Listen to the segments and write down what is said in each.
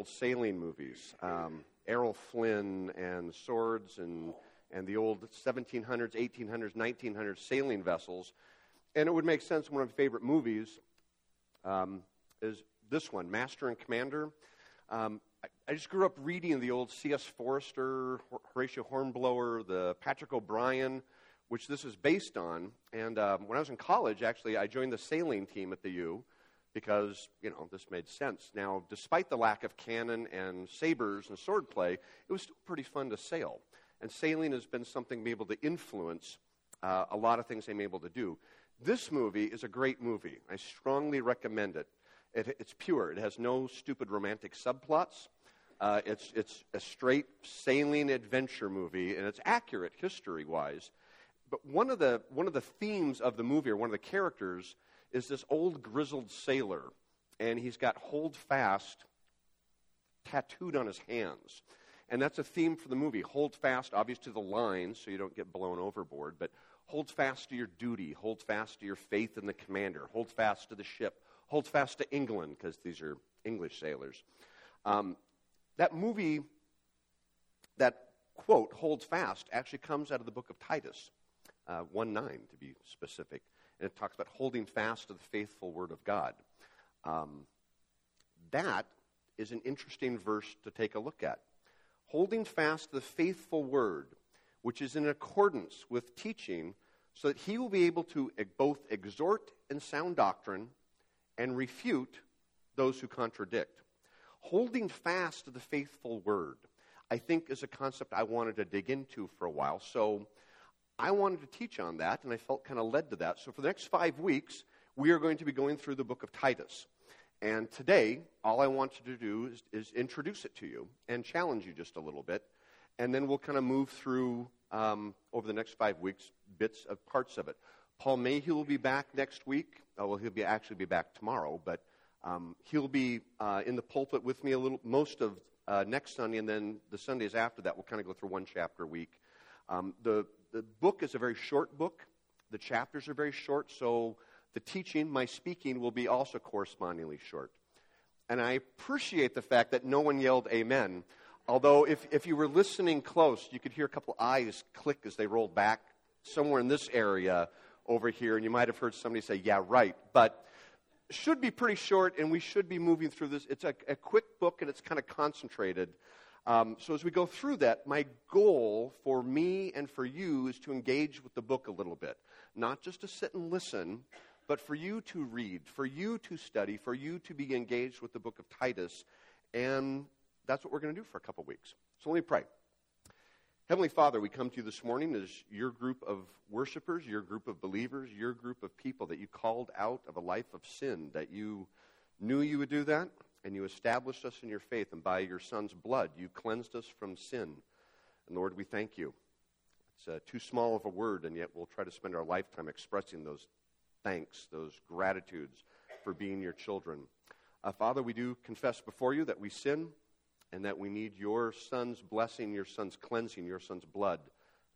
old sailing movies, um, Errol Flynn and swords and, and the old 1700s, 1800s, 1900s sailing vessels. And it would make sense. One of my favorite movies um, is this one, Master and Commander. Um, I, I, just grew up reading the old C.S. Forester, Horatio Hornblower, the Patrick O'Brian, which this is based on. And um, when I was in college, actually, I joined the sailing team at the U because, you know, this made sense. Now, despite the lack of cannon and sabers and swordplay, it was still pretty fun to sail. And sailing has been something be able to influence uh, a lot of things I'm able to do. This movie is a great movie. I strongly recommend it. it it's pure, it has no stupid romantic subplots. Uh, it's, it's a straight sailing adventure movie, and it's accurate history wise. But one of, the, one of the themes of the movie, or one of the characters, is this old grizzled sailor, and he's got hold fast tattooed on his hands. And that's a theme for the movie. Hold fast, obviously, to the lines so you don't get blown overboard, but hold fast to your duty, hold fast to your faith in the commander, hold fast to the ship, hold fast to England, because these are English sailors. Um, that movie, that quote, hold fast, actually comes out of the book of Titus, uh, 1 9 to be specific it talks about holding fast to the faithful word of God. Um, that is an interesting verse to take a look at. Holding fast to the faithful word, which is in accordance with teaching, so that he will be able to both exhort in sound doctrine and refute those who contradict. Holding fast to the faithful word, I think, is a concept I wanted to dig into for a while. So I wanted to teach on that, and I felt kind of led to that. So for the next five weeks, we are going to be going through the book of Titus. And today, all I want to do is, is introduce it to you and challenge you just a little bit. And then we'll kind of move through, um, over the next five weeks, bits of parts of it. Paul Mayhew will be back next week. Oh, well, he'll be actually be back tomorrow, but um, he'll be uh, in the pulpit with me a little most of uh, next Sunday, and then the Sundays after that, we'll kind of go through one chapter a week. Um, the the book is a very short book. The chapters are very short, so the teaching, my speaking, will be also correspondingly short. And I appreciate the fact that no one yelled amen. Although, if, if you were listening close, you could hear a couple eyes click as they rolled back somewhere in this area over here, and you might have heard somebody say, Yeah, right. But should be pretty short, and we should be moving through this. It's a, a quick book, and it's kind of concentrated. Um, so, as we go through that, my goal for me and for you is to engage with the book a little bit. Not just to sit and listen, but for you to read, for you to study, for you to be engaged with the book of Titus. And that's what we're going to do for a couple weeks. So, let me pray. Heavenly Father, we come to you this morning as your group of worshipers, your group of believers, your group of people that you called out of a life of sin, that you knew you would do that and you established us in your faith, and by your Son's blood, you cleansed us from sin. And Lord, we thank you. It's uh, too small of a word, and yet we'll try to spend our lifetime expressing those thanks, those gratitudes for being your children. Uh, Father, we do confess before you that we sin and that we need your Son's blessing, your Son's cleansing, your Son's blood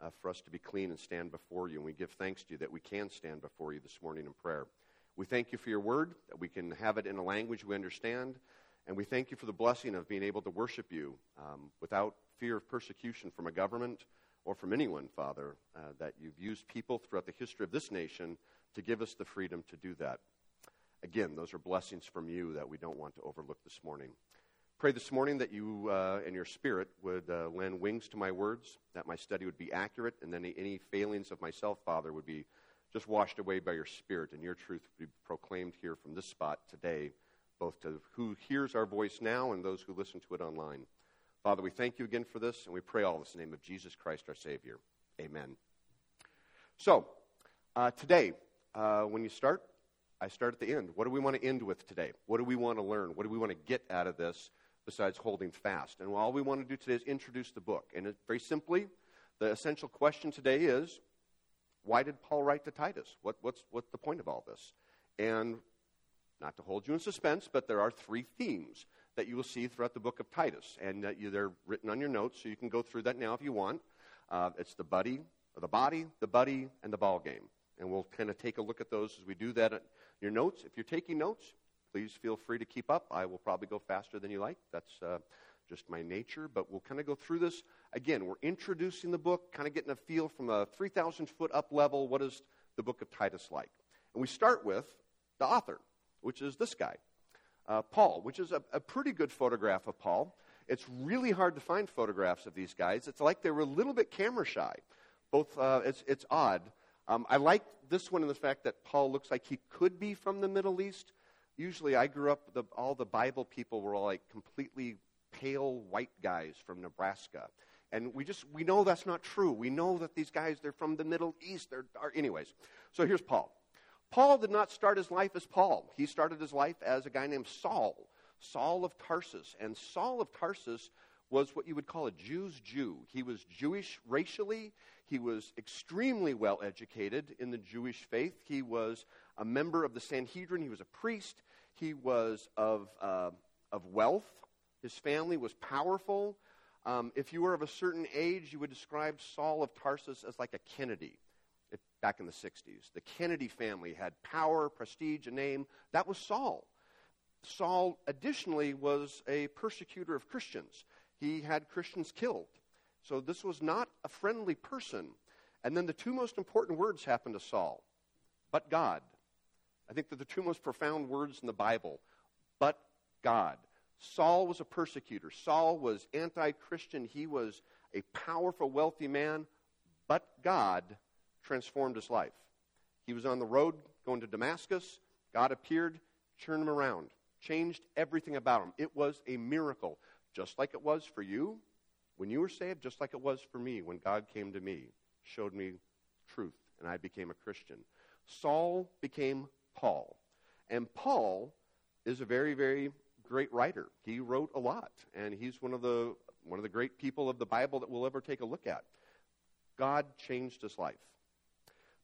uh, for us to be clean and stand before you. And we give thanks to you that we can stand before you this morning in prayer. We thank you for your word, that we can have it in a language we understand. And we thank you for the blessing of being able to worship you um, without fear of persecution from a government or from anyone, Father, uh, that you've used people throughout the history of this nation to give us the freedom to do that. Again, those are blessings from you that we don't want to overlook this morning. Pray this morning that you uh, and your spirit would uh, lend wings to my words, that my study would be accurate, and then any failings of myself, Father, would be just washed away by your spirit, and your truth be proclaimed here from this spot today both to who hears our voice now and those who listen to it online. Father, we thank you again for this, and we pray all this in the name of Jesus Christ, our Savior. Amen. So, uh, today, uh, when you start, I start at the end. What do we want to end with today? What do we want to learn? What do we want to get out of this besides holding fast? And all we want to do today is introduce the book. And it, very simply, the essential question today is why did Paul write to Titus? What, what's, what's the point of all this? And not to hold you in suspense, but there are three themes that you will see throughout the book of Titus. And uh, you, they're written on your notes, so you can go through that now if you want. Uh, it's the buddy, the body, the buddy, and the ball game. And we'll kind of take a look at those as we do that. Your notes, if you're taking notes, please feel free to keep up. I will probably go faster than you like. That's uh, just my nature, but we'll kind of go through this. Again, we're introducing the book, kind of getting a feel from a 3,000 foot up level. What is the book of Titus like? And we start with the author, which is this guy, uh, Paul, which is a, a pretty good photograph of Paul. It's really hard to find photographs of these guys. It's like they were a little bit camera shy. Both, uh, it's, it's odd. Um, I like this one in the fact that Paul looks like he could be from the Middle East. Usually, I grew up, the, all the Bible people were all like completely pale white guys from Nebraska. And we just, we know that's not true. We know that these guys, they're from the Middle East. They're, are, anyways, so here's Paul. Paul did not start his life as Paul. He started his life as a guy named Saul, Saul of Tarsus. And Saul of Tarsus was what you would call a Jew's Jew. He was Jewish racially. He was extremely well educated in the Jewish faith. He was a member of the Sanhedrin. He was a priest. He was of, uh, of wealth. His family was powerful. Um, if you were of a certain age, you would describe Saul of Tarsus as like a Kennedy it, back in the 60s. The Kennedy family had power, prestige, a name. That was Saul. Saul, additionally, was a persecutor of Christians. He had Christians killed. So this was not a friendly person. And then the two most important words happened to Saul but God. I think they're the two most profound words in the Bible. But God. Saul was a persecutor. Saul was anti Christian. He was a powerful, wealthy man, but God transformed his life. He was on the road going to Damascus. God appeared, turned him around, changed everything about him. It was a miracle, just like it was for you when you were saved, just like it was for me when God came to me, showed me truth, and I became a Christian. Saul became Paul. And Paul is a very, very great writer. He wrote a lot, and he's one of the one of the great people of the Bible that we'll ever take a look at. God changed his life.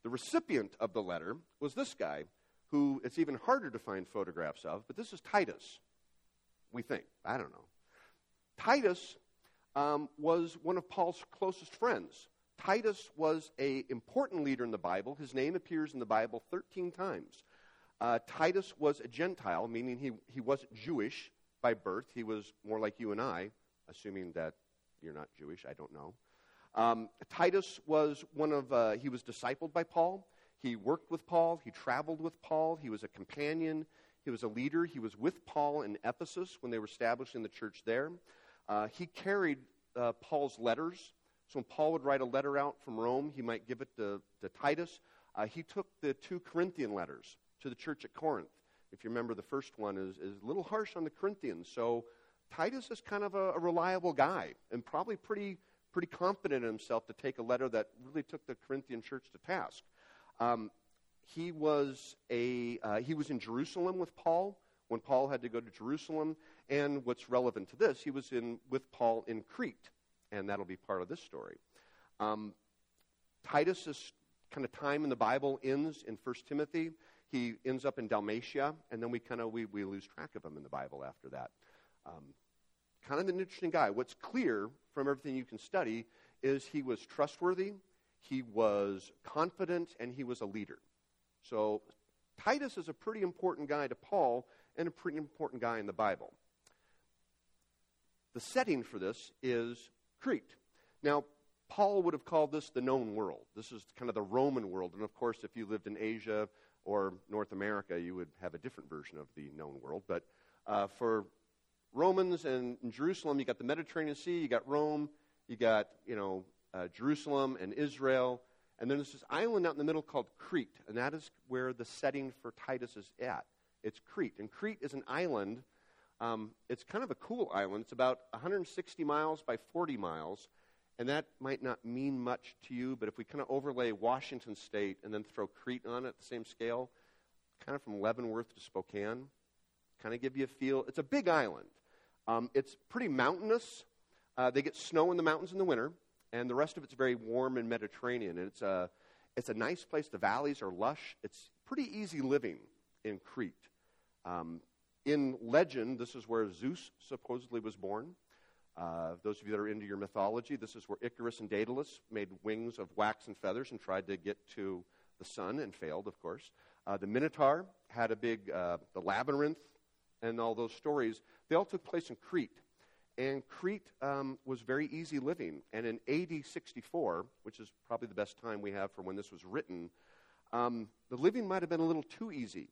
The recipient of the letter was this guy, who it's even harder to find photographs of, but this is Titus. We think. I don't know. Titus um, was one of Paul's closest friends. Titus was an important leader in the Bible. His name appears in the Bible 13 times. Uh, Titus was a Gentile, meaning he, he wasn't Jewish by birth. He was more like you and I, assuming that you're not Jewish. I don't know. Um, Titus was one of, uh, he was discipled by Paul. He worked with Paul. He traveled with Paul. He was a companion. He was a leader. He was with Paul in Ephesus when they were establishing the church there. Uh, he carried uh, Paul's letters. So when Paul would write a letter out from Rome, he might give it to, to Titus. Uh, he took the two Corinthian letters to the church at Corinth. If you remember, the first one is, is a little harsh on the Corinthians. So Titus is kind of a, a reliable guy and probably pretty, pretty confident in himself to take a letter that really took the Corinthian church to task. Um, he was a uh, he was in Jerusalem with Paul when Paul had to go to Jerusalem, and what's relevant to this, he was in with Paul in Crete, and that'll be part of this story. Um, Titus's kind of time in the Bible ends in 1 Timothy he ends up in Dalmatia, and then we kind of we, we lose track of him in the Bible after that. Um, kind of an interesting guy. What's clear from everything you can study is he was trustworthy, he was confident, and he was a leader. So Titus is a pretty important guy to Paul and a pretty important guy in the Bible. The setting for this is Crete. Now, Paul would have called this the known world. This is kind of the Roman world. And of course, if you lived in Asia, or North America, you would have a different version of the known world. But uh, for Romans and Jerusalem, you got the Mediterranean Sea, you got Rome, you got you know uh, Jerusalem and Israel, and then there's this island out in the middle called Crete, and that is where the setting for Titus is at. It's Crete, and Crete is an island. Um, it's kind of a cool island. It's about 160 miles by 40 miles, and that might not mean much to you, but if we kind of overlay Washington State and then throw Crete on it at the same scale, kind of from Leavenworth to Spokane, kind of give you a feel. It's a big island. Um, it's pretty mountainous. Uh, they get snow in the mountains in the winter, and the rest of it's very warm and Mediterranean. And it's a, it's a nice place. The valleys are lush. It's pretty easy living in Crete. Um, in legend, this is where Zeus supposedly was born. Uh, those of you that are into your mythology, this is where Icarus and Daedalus made wings of wax and feathers and tried to get to the sun and failed, of course. Uh, the Minotaur had a big, uh, the labyrinth and all those stories, they all took place in Crete. And Crete um, was very easy living. And in AD 64, which is probably the best time we have for when this was written, um, the living might have been a little too easy.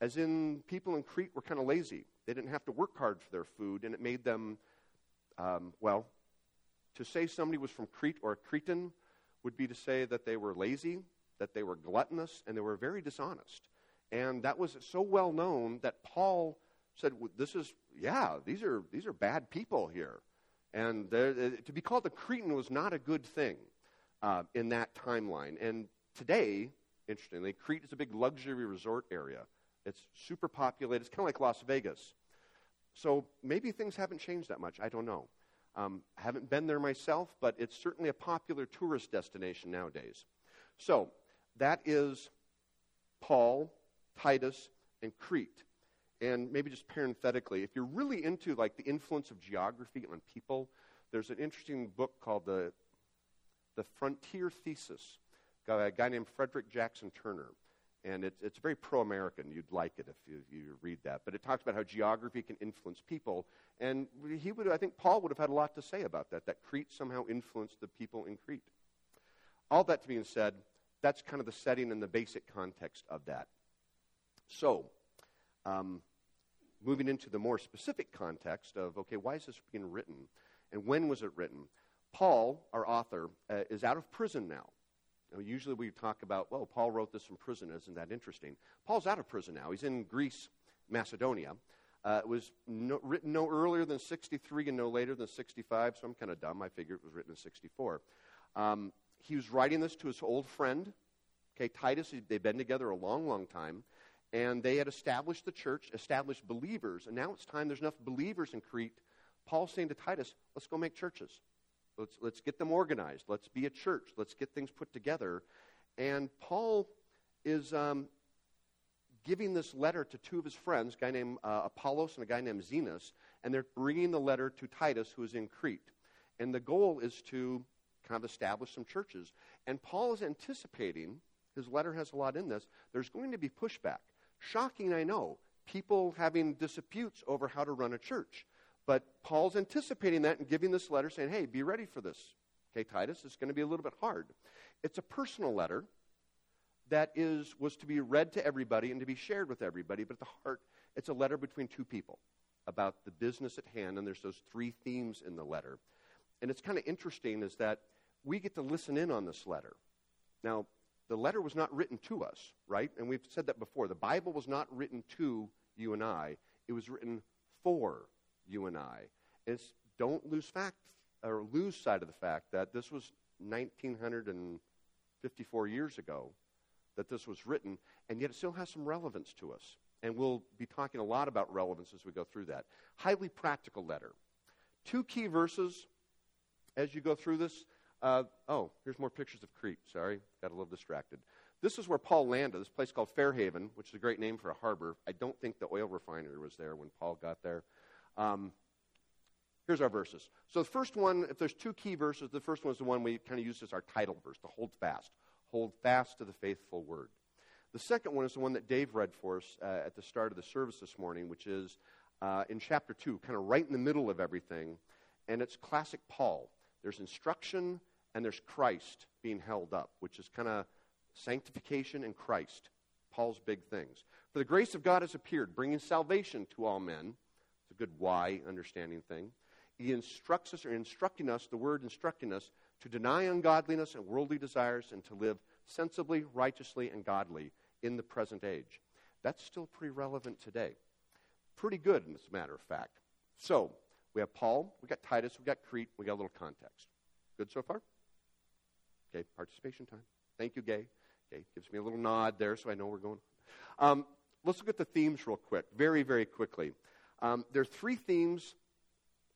As in, people in Crete were kind of lazy. They didn't have to work hard for their food, and it made them, um, well, to say somebody was from Crete or a Cretan would be to say that they were lazy, that they were gluttonous, and they were very dishonest. And that was so well known that Paul said, "This is yeah, these are these are bad people here." And to be called a Cretan was not a good thing uh, in that timeline. And today, interestingly, Crete is a big luxury resort area. It's super populated. It's kind of like Las Vegas. So maybe things haven't changed that much. I don't know. Um, I haven't been there myself, but it's certainly a popular tourist destination nowadays. So that is Paul, Titus, and Crete. And maybe just parenthetically, if you're really into like the influence of geography on people, there's an interesting book called the the Frontier Thesis, by a guy named Frederick Jackson Turner. And it's, it's very pro American. You'd like it if you, you read that. But it talks about how geography can influence people. And he would, I think Paul would have had a lot to say about that, that Crete somehow influenced the people in Crete. All that being said, that's kind of the setting and the basic context of that. So, um, moving into the more specific context of, okay, why is this being written? And when was it written? Paul, our author, uh, is out of prison. Now, usually we talk about, well, Paul wrote this from prison. Isn't that interesting? Paul's out of prison now. He's in Greece, Macedonia. Uh, it was no, written no earlier than 63 and no later than 65, so I'm kind of dumb. I figure it was written in 64. Um, he was writing this to his old friend, okay, Titus. They'd been together a long, long time, and they had established the church, established believers, and now it's time there's enough believers in Crete. Paul's saying to Titus, let's go make churches. Let's, let's get them organized. Let's be a church. Let's get things put together. And Paul is um, giving this letter to two of his friends, a guy named uh, Apollos and a guy named Zenas, and they're bringing the letter to Titus, who is in Crete. And the goal is to kind of establish some churches. And Paul is anticipating, his letter has a lot in this, there's going to be pushback. Shocking, I know. People having disputes over how to run a church. But Paul's anticipating that and giving this letter saying, hey, be ready for this. Okay, Titus, it's going to be a little bit hard. It's a personal letter that is, was to be read to everybody and to be shared with everybody, but at the heart, it's a letter between two people about the business at hand, and there's those three themes in the letter. And it's kind of interesting is that we get to listen in on this letter. Now, the letter was not written to us, right? And we've said that before. The Bible was not written to you and I, it was written for you and I. Is don't lose fact or lose sight of the fact that this was 1954 years ago that this was written, and yet it still has some relevance to us. And we'll be talking a lot about relevance as we go through that. Highly practical letter. Two key verses as you go through this. Uh, oh, here's more pictures of Crete. Sorry, got a little distracted. This is where Paul landed, this place called Fairhaven, which is a great name for a harbor. I don't think the oil refinery was there when Paul got there. Um, here's our verses. So the first one, if there's two key verses, the first one is the one we kind of use as our title verse, to hold fast. Hold fast to the faithful word. The second one is the one that Dave read for us uh, at the start of the service this morning, which is uh, in chapter 2, kind of right in the middle of everything. And it's classic Paul. There's instruction and there's Christ being held up, which is kind of sanctification and Christ, Paul's big things. For the grace of God has appeared, bringing salvation to all men it's a good why understanding thing. He instructs us, or instructing us, the word instructing us, to deny ungodliness and worldly desires and to live sensibly, righteously, and godly in the present age. That's still pretty relevant today. Pretty good, as a matter of fact. So, we have Paul, we got Titus, we got Crete, we got a little context. Good so far? Okay, participation time. Thank you, Gay. Okay, gives me a little nod there so I know we're going. Um, let's look at the themes real quick, very, very quickly. Um, there are three themes,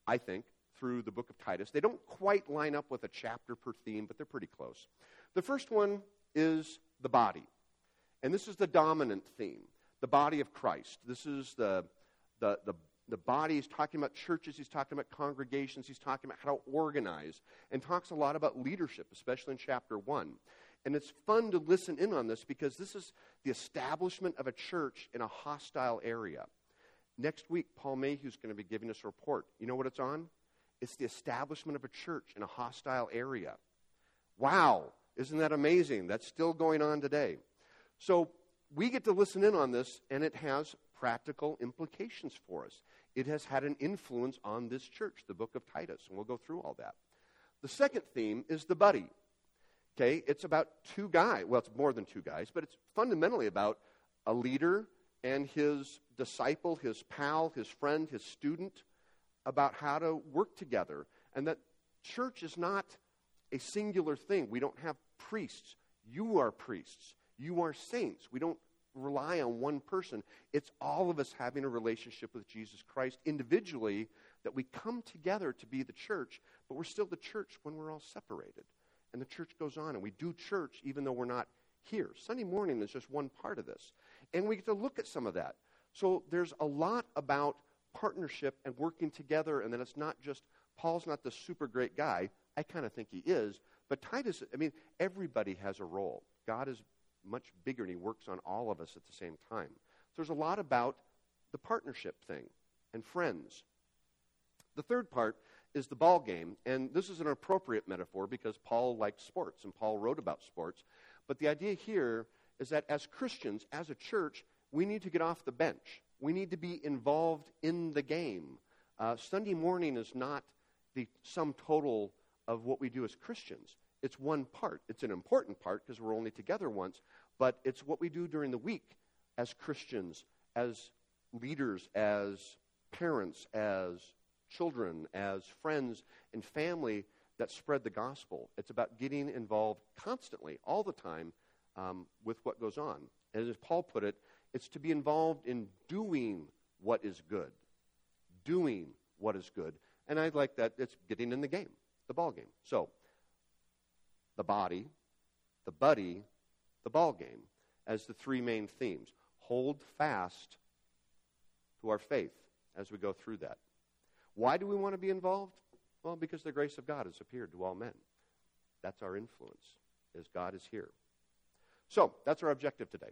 I think, through the book of Titus. They don't quite line up with a chapter per theme, but they're pretty close. The first one is the body. And this is the dominant theme the body of Christ. This is the, the, the, the body. He's talking about churches, he's talking about congregations, he's talking about how to organize, and talks a lot about leadership, especially in chapter 1. And it's fun to listen in on this because this is the establishment of a church in a hostile area. Next week, Paul Mayhew's going to be giving us a report. You know what it's on? It's the establishment of a church in a hostile area. Wow, isn't that amazing? That's still going on today. So we get to listen in on this, and it has practical implications for us. It has had an influence on this church, the book of Titus, and we'll go through all that. The second theme is the buddy. Okay, it's about two guys. Well, it's more than two guys, but it's fundamentally about a leader and his disciple, his pal, his friend, his student, about how to work together. And that church is not a singular thing. We don't have priests. You are priests. You are saints. We don't rely on one person. It's all of us having a relationship with Jesus Christ individually that we come together to be the church, but we're still the church when we're all separated. And the church goes on, and we do church even though we're not here. Sunday morning is just one part of this. And we get to look at some of that. So there's a lot about partnership and working together, and then it's not just Paul's not the super great guy. I kind of think he is. But Titus, I mean, everybody has a role. God is much bigger, and he works on all of us at the same time. So there's a lot about the partnership thing and friends. The third part is the ball game, and this is an appropriate metaphor because Paul liked sports and Paul wrote about sports. But the idea here is that as Christians, as a church, we need to get off the bench. We need to be involved in the game. Uh, Sunday morning is not the sum total of what we do as Christians. It's one part. It's an important part because we're only together once, but it's what we do during the week as Christians, as leaders, as parents, as children, as friends and family that spread the gospel. It's about getting involved constantly, all the time, um, with what goes on. And as Paul put it, it's to be involved in doing what is good. Doing what is good. And I like that it's getting in the game, the ball game. So, the body, the buddy, the ball game as the three main themes. Hold fast to our faith as we go through that. Why do we want to be involved? Well, because the grace of God has appeared to all men. That's our influence, as God is here. So, that's our objective today.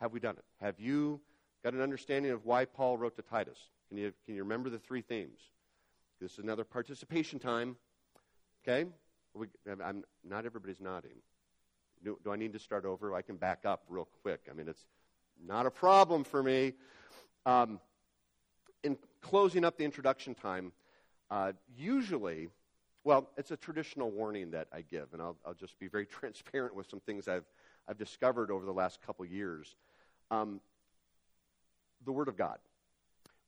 Have we done it? Have you got an understanding of why Paul wrote to Titus? Can you, can you remember the three themes? This is another participation time. Okay? We, I'm, not everybody's nodding. Do, do I need to start over? I can back up real quick. I mean, it's not a problem for me. Um, in closing up the introduction time, uh, usually, well, it's a traditional warning that I give, and I'll, I'll, just be very transparent with some things I've, I've discovered over the last couple years. Um, the Word of God.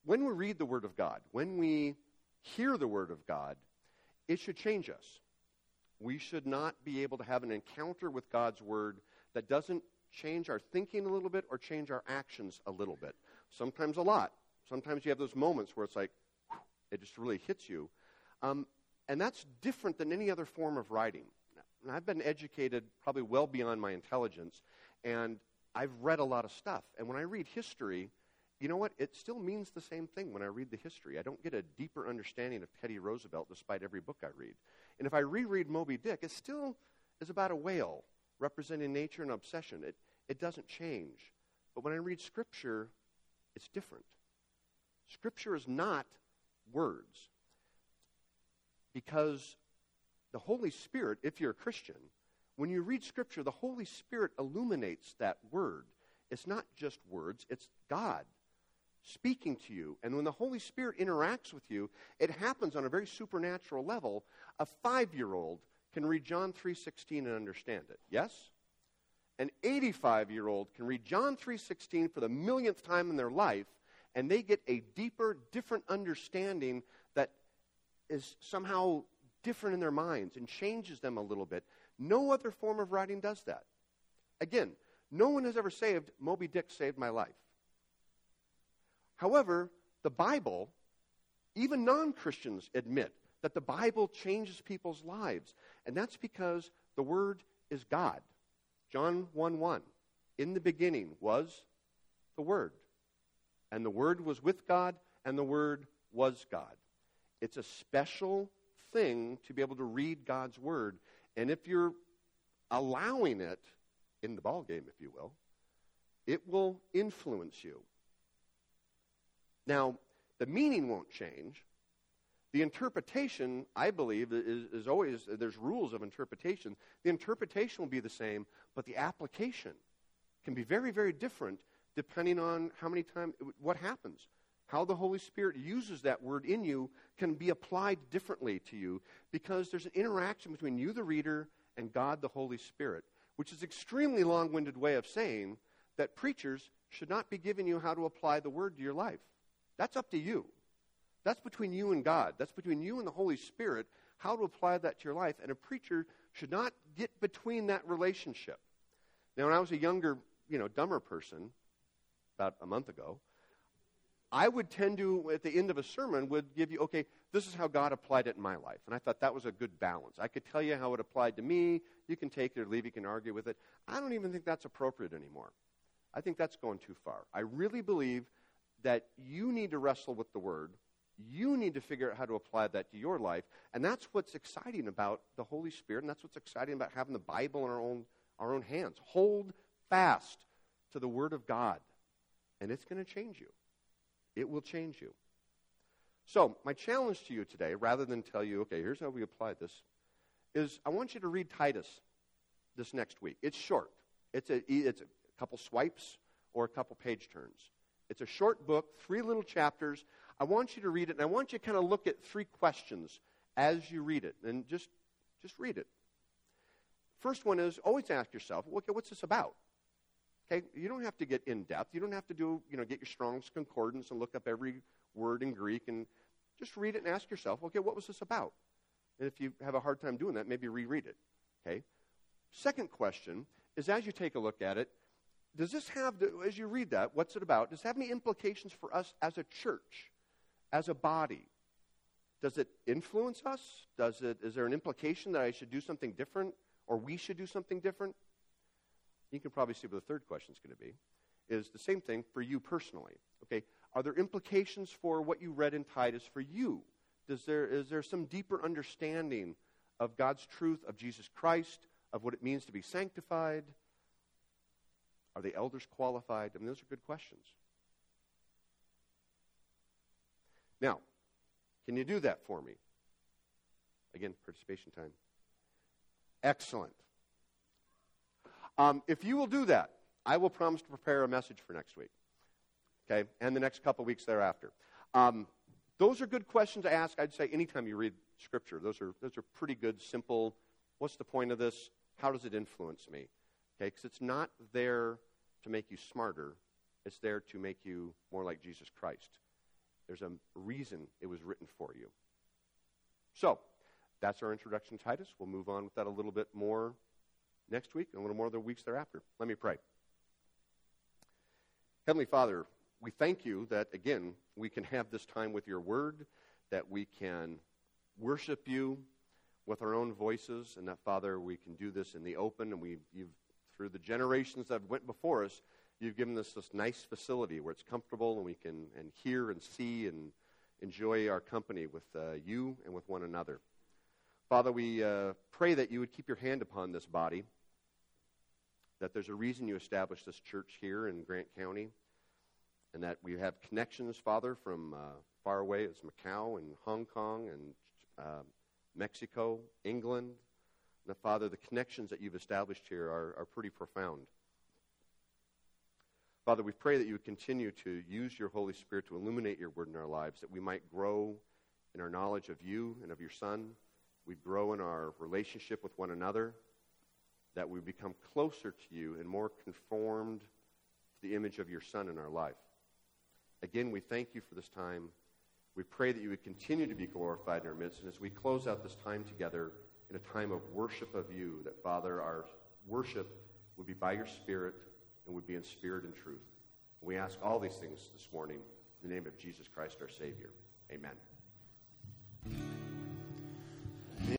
When we read the Word of God, when we hear the Word of God, it should change us. We should not be able to have an encounter with God's Word that doesn't change our thinking a little bit or change our actions a little bit. Sometimes a lot. Sometimes you have those moments where it's like, it just really hits you. Um, and that's different than any other form of writing. And I've been educated probably well beyond my intelligence, and I've read a lot of stuff. And when I read history, you know what? It still means the same thing when I read the history. I don't get a deeper understanding of Teddy Roosevelt despite every book I read. And if I reread Moby Dick, it still is about a whale representing nature and obsession. It, it doesn't change. But when I read Scripture, it's different. Scripture is not words. Because the Holy Spirit, if you're a Christian, when you read Scripture, the Holy Spirit illuminates that word. It's not just words, it's God speaking to you. And when the Holy Spirit interacts with you, it happens on a very supernatural level. A 5-year-old can read John 3:16 and understand it. Yes? An 85-year-old can read John 3:16 for the millionth time in their life and they get a deeper, different understanding that is somehow different in their minds and changes them a little bit. No other form of writing does that. Again, no one has ever saved Moby Dick saved my life. However, the Bible, even non Christians admit that the Bible changes people's lives. And that's because the Word is God. John 1 1. In the beginning was the Word. And the Word was with God, and the Word was God. It's a special thing to be able to read God's Word. And if you're allowing it in the ball game, if you will, it will influence you. Now, the meaning won't change. The interpretation, I believe, is, is always, there's rules of interpretation. The interpretation will be the same, but the application can be very, very different depending on how many times, what happens. How the Holy Spirit uses that word in you can be applied differently to you because there's an interaction between you, the reader, and God, the Holy Spirit, which is an extremely long winded way of saying that preachers should not be giving you how to apply the word to your life. That's up to you. That's between you and God. That's between you and the Holy Spirit, how to apply that to your life. And a preacher should not get between that relationship. Now, when I was a younger, you know, dumber person, about a month ago, I would tend to, at the end of a sermon, would give you, okay, this is how God applied it in my life. And I thought that was a good balance. I could tell you how it applied to me. You can take it or leave. It. You can argue with it. I don't even think that's appropriate anymore. I think that's going too far. I really believe that you need to wrestle with the Word. You need to figure out how to apply that to your life. And that's what's exciting about the Holy Spirit, and that's what's exciting about having the Bible in our own, our own hands. Hold fast to the Word of God, and it's going to change you. It will change you. So, my challenge to you today, rather than tell you, okay, here's how we apply this, is I want you to read Titus this next week. It's short, it's a, it's a couple swipes or a couple page turns. It's a short book, three little chapters. I want you to read it, and I want you to kind of look at three questions as you read it, and just, just read it. First one is always ask yourself, okay, what's this about? Okay, you don't have to get in depth. You don't have to do, you know, get your Strong's Concordance and look up every word in Greek and just read it and ask yourself, okay, what was this about? And if you have a hard time doing that, maybe reread it. Okay? Second question is as you take a look at it, does this have, as you read that, what's it about? Does it have any implications for us as a church, as a body? Does it influence us? Does it, is there an implication that I should do something different or we should do something different? You can probably see what the third question is going to be, is the same thing for you personally. Okay, are there implications for what you read in Titus for you? Does there, is there some deeper understanding of God's truth, of Jesus Christ, of what it means to be sanctified? Are the elders qualified? I mean, those are good questions. Now, can you do that for me? Again, participation time. Excellent. Um, if you will do that, I will promise to prepare a message for next week, okay, and the next couple weeks thereafter. Um, those are good questions to ask. I'd say anytime you read Scripture, those are those are pretty good, simple. What's the point of this? How does it influence me? Okay, because it's not there to make you smarter. It's there to make you more like Jesus Christ. There's a reason it was written for you. So, that's our introduction to Titus. We'll move on with that a little bit more next week and a little more the weeks thereafter. Let me pray. Heavenly Father, we thank you that, again, we can have this time with your word, that we can worship you with our own voices, and that, Father, we can do this in the open, and we, you've, through the generations that went before us, you've given us this nice facility where it's comfortable and we can and hear and see and enjoy our company with uh, you and with one another. Father, we uh, pray that you would keep your hand upon this body that there's a reason you established this church here in Grant County, and that we have connections, Father, from uh, far away as Macau and Hong Kong and uh, Mexico, England. And that, Father, the connections that you've established here are, are pretty profound. Father, we pray that you would continue to use your Holy Spirit to illuminate your word in our lives, that we might grow in our knowledge of you and of your Son. We'd grow in our relationship with one another that we become closer to you and more conformed to the image of your Son in our life. Again, we thank you for this time. We pray that you would continue to be glorified in our midst. And as we close out this time together in a time of worship of you, that, Father, our worship would be by your Spirit and would be in spirit and truth. We ask all these things this morning in the name of Jesus Christ, our Savior. Amen.